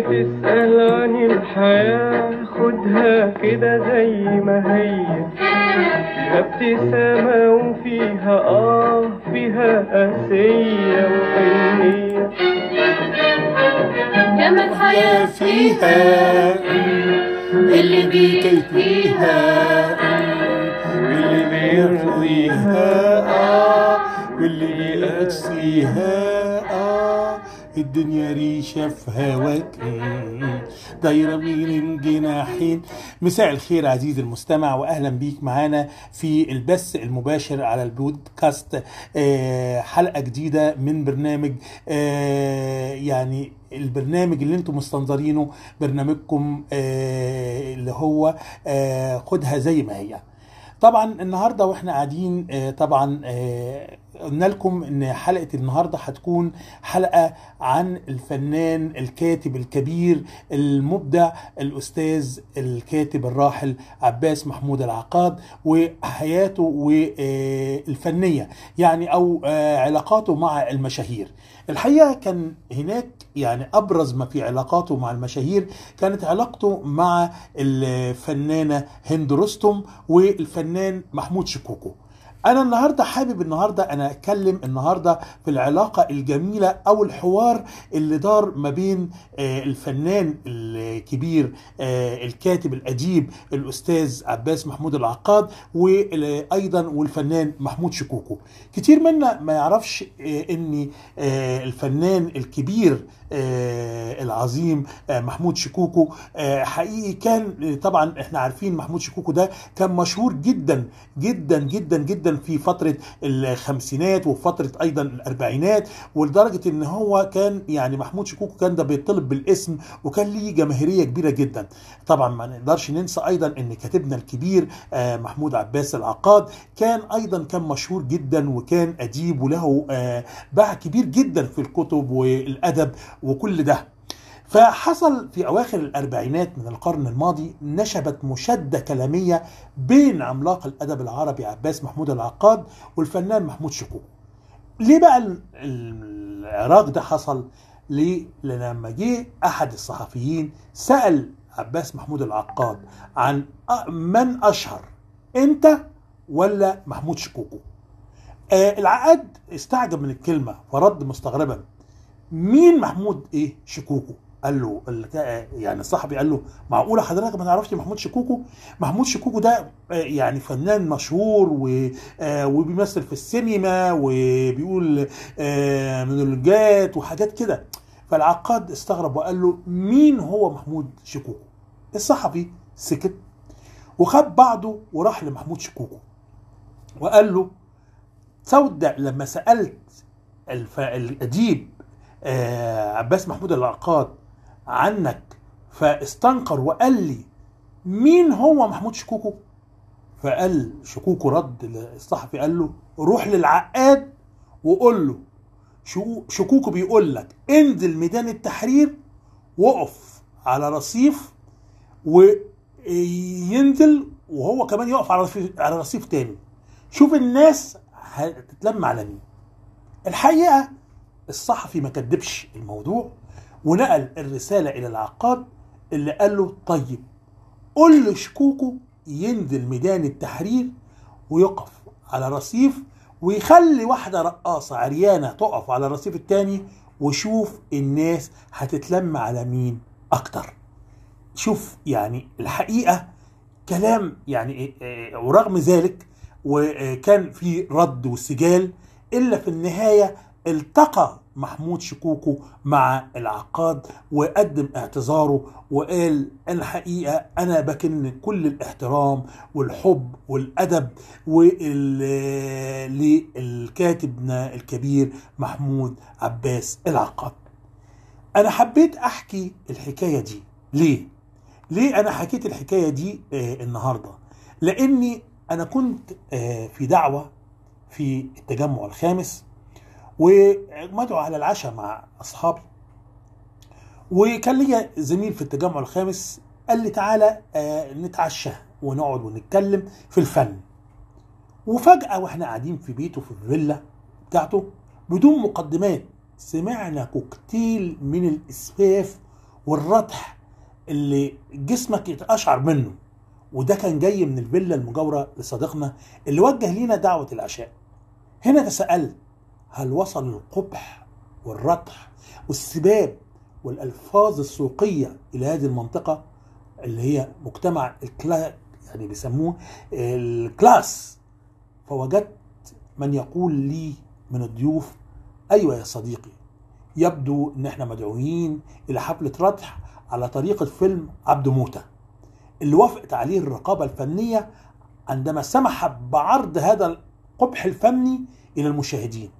بتسأل عن الحياة خدها كده زي ما هي. فيها ابتسامة وفيها آه فيها قاسية وحنية. كما الحياة فيها اللي بيكفيها واللي بيرضيها آه واللي بيقسيها آه الدنيا ريشة في هواك. دايرة بين الجناحين مساء الخير عزيزي المستمع واهلا بيك معانا في البث المباشر على البودكاست آه، حلقة جديدة من برنامج آه، يعني البرنامج اللي أنتم مستنظرينه برنامجكم آه، اللي هو خدها زي ما هي طبعا النهارده وإحنا قاعدين طبعا قلنا لكم إن حلقة النهارده هتكون حلقة عن الفنان الكاتب الكبير المبدع الأستاذ الكاتب الراحل عباس محمود العقاد وحياته والفنية يعني أو آه، علاقاته مع المشاهير. الحقيقة كان هناك يعني أبرز ما في علاقاته مع المشاهير كانت علاقته مع الفنانة هند رستم والفنان محمود شكوكو. أنا النهارده حابب النهارده أنا أتكلم النهارده في العلاقة الجميلة أو الحوار اللي دار ما بين آه، الفنان الكبير آه، الكاتب الاديب الأستاذ عباس محمود العقاد وأيضا والفنان محمود شكوكو. كتير منا ما يعرفش آه، إن آه، الفنان الكبير آه، العظيم آه، محمود شكوكو آه، حقيقي كان آه، طبعا إحنا عارفين محمود شكوكو ده كان مشهور جدا جدا جدا جدا في فترة الخمسينات وفي فترة أيضا الأربعينات ولدرجة إن هو كان يعني محمود شكوكو كان ده بيطلب بالاسم وكان ليه جماهيرية كبيرة جدا. طبعا ما نقدرش ننسى أيضا إن كاتبنا الكبير آه، محمود عباس العقاد كان أيضا كان مشهور جدا وكان أديب وله آه، باع كبير جدا في الكتب والأدب وكل ده. فحصل في أواخر الأربعينات من القرن الماضي نشبت مشاده كلامية بين عملاق الأدب العربي عباس محمود العقاد والفنان محمود شكوكو. ليه بقى ال- العراق ده حصل؟ ليه؟ لما جه أحد الصحفيين سأل عباس محمود العقاد عن من أشهر أنت ولا محمود شكوكو؟ آه العقاد استعجب من الكلمة فرد مستغربا مين محمود إيه شكوكو قال له يعني الصحفي قال له معقولة حضرتك ما تعرفش محمود شكوكو محمود شكوكو ده آه، يعني فنان مشهور آه، وبيمثل في السينما وبيقول آه، مونولوجات وحاجات كده فالعقاد استغرب وقال له مين هو محمود شكوكو الصحفي سكت وخد بعضه وراح لمحمود شكوكو وقال له تصدق لما سألت. الاديب عباس محمود العقاد عنك. فاستنكر وقال لي مين هو محمود شكوكو؟ فقال شكوكو رد الصحفي قال له روح للعقاد وقول له شكوكو بيقول لك انزل ميدان التحرير وقف على رصيف وينزل وهو كمان يقف على رصيف على رصيف تاني. شوف الناس هتتلم على مين. الحقيقة الصحفي ما كدبش الموضوع ونقل الرسالة إلى العقاد اللي قال له طيب قول لشكوكو ينزل ميدان التحرير ويقف على رصيف ويخلي واحدة رقاصة عريانة تقف على الرصيف التاني وشوف الناس هتتلم على مين أكتر. شوف يعني الحقيقة كلام يعني إيه- إيه، ورغم ذلك وكان في رد وسجال إلا في النهاية التقى محمود شكوكو مع العقاد وقدم اعتذاره وقال الحقيقة أنا بكن كل الاحترام والحب والأدب وال- للكاتبنا الكبير محمود عباس العقاد أنا حبيت أحكي الحكاية دي ليه؟ ليه أنا حكيت الحكاية دي آه النهاردة؟ لأني أنا كنت آه في دعوة في التجمع الخامس ومدعو على العشاء مع أصحابي. وكان ليا زميل في التجمع الخامس قال لي تعالى آه نتعشى ونقعد ونتكلم في الفن. وفجأة وإحنا قاعدين في بيته في الفيلا بتاعته بدون مقدمات سمعنا كوكتيل من الإسفاف والردح اللي جسمك يتقشعر منه. وده كان جاي من الفيلا المجاورة لصديقنا اللي وجه لينا دعوة العشاء. هنا تساءلت هل وصل القبح والردح والسباب والألفاظ السوقية إلى هذه المنطقة اللي هي مجتمع الكلا يعني بيسموه الكلاس؟ فوجدت من يقول لي من الضيوف أيوة يا صديقي يبدو إن إحنا مدعوين إلى حفلة ردح على طريقة فيلم عبد موتة اللي وافقت عليه الرقابة الفنية عندما سمح بعرض هذا القبح الفني إلى المشاهدين.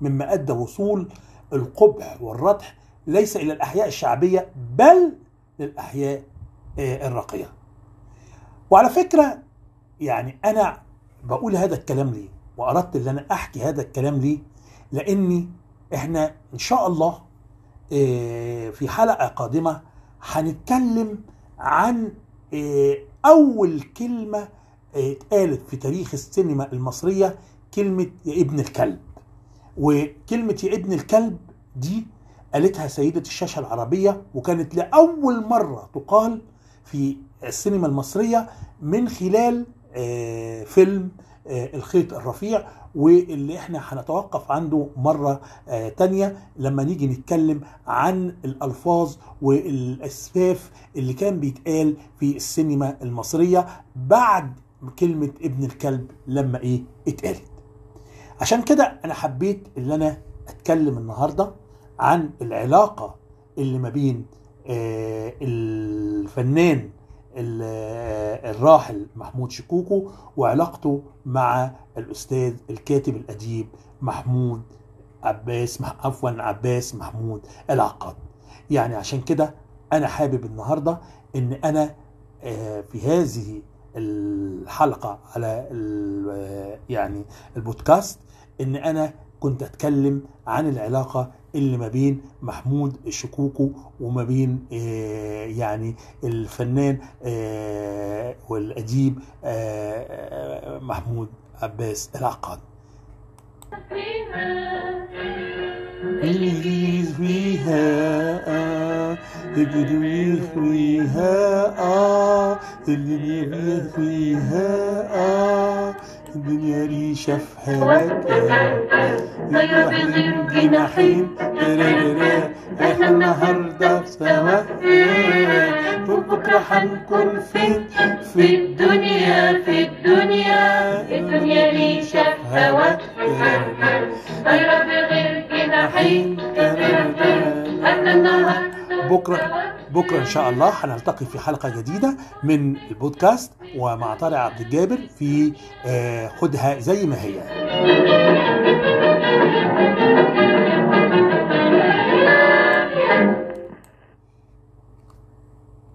مما أدى وصول القبح والردح ليس إلى الأحياء الشعبية بل للأحياء آه، الراقية وعلى فكرة يعني أنا بقول هذا الكلام ليه وأردت إن أنا أحكي هذا الكلام ليه لأني إحنا إن شاء الله آه، في حلقة قادمة هنتكلم عن آه، أول كلمة آه، اتقالت في تاريخ السينما المصرية كلمة يا ابن الكلب. وكلمة يا ابن الكلب دي قالتها سيدة الشاشة العربية وكانت لأول مرة تقال في السينما المصرية من خلال آه، فيلم آه، الخيط الرفيع واللي إحنا هنتوقف عنده مرة آه، تانية لما نيجي نتكلم عن الألفاظ والأسفاف اللي كان بيتقال في السينما المصرية بعد كلمة ابن الكلب لما إيه اتقالت. عشان كده أنا حبيت إن أنا أتكلم النهاردة عن العلاقة اللي ما بين آه، الفنان ال- آه، الراحل محمود شكوكو وعلاقته مع الأستاذ الكاتب الأديب محمود عباس عفوا عباس محمود العقاد. يعني عشان كده أنا حابب النهارده إن أنا آه، في هذه الحلقة على يعني البودكاست إن أنا كنت أتكلم عن العلاقة اللي ما بين محمود شكوكو وما بين آه، يعني الفنان آه، والأديب آه، محمود عباس العقاد. اللي فيها آه اللي فيها آه الدنيا ريشة في هواك طير بغير جناحين ترارارا. إحنا النهارده سوا. بكرة هنكون فين؟ في بكرة إن شاء الله هنلتقي في حلقة جديدة من البودكاست ومع طارق عبد الجابر في آه، خدها زي ما هي.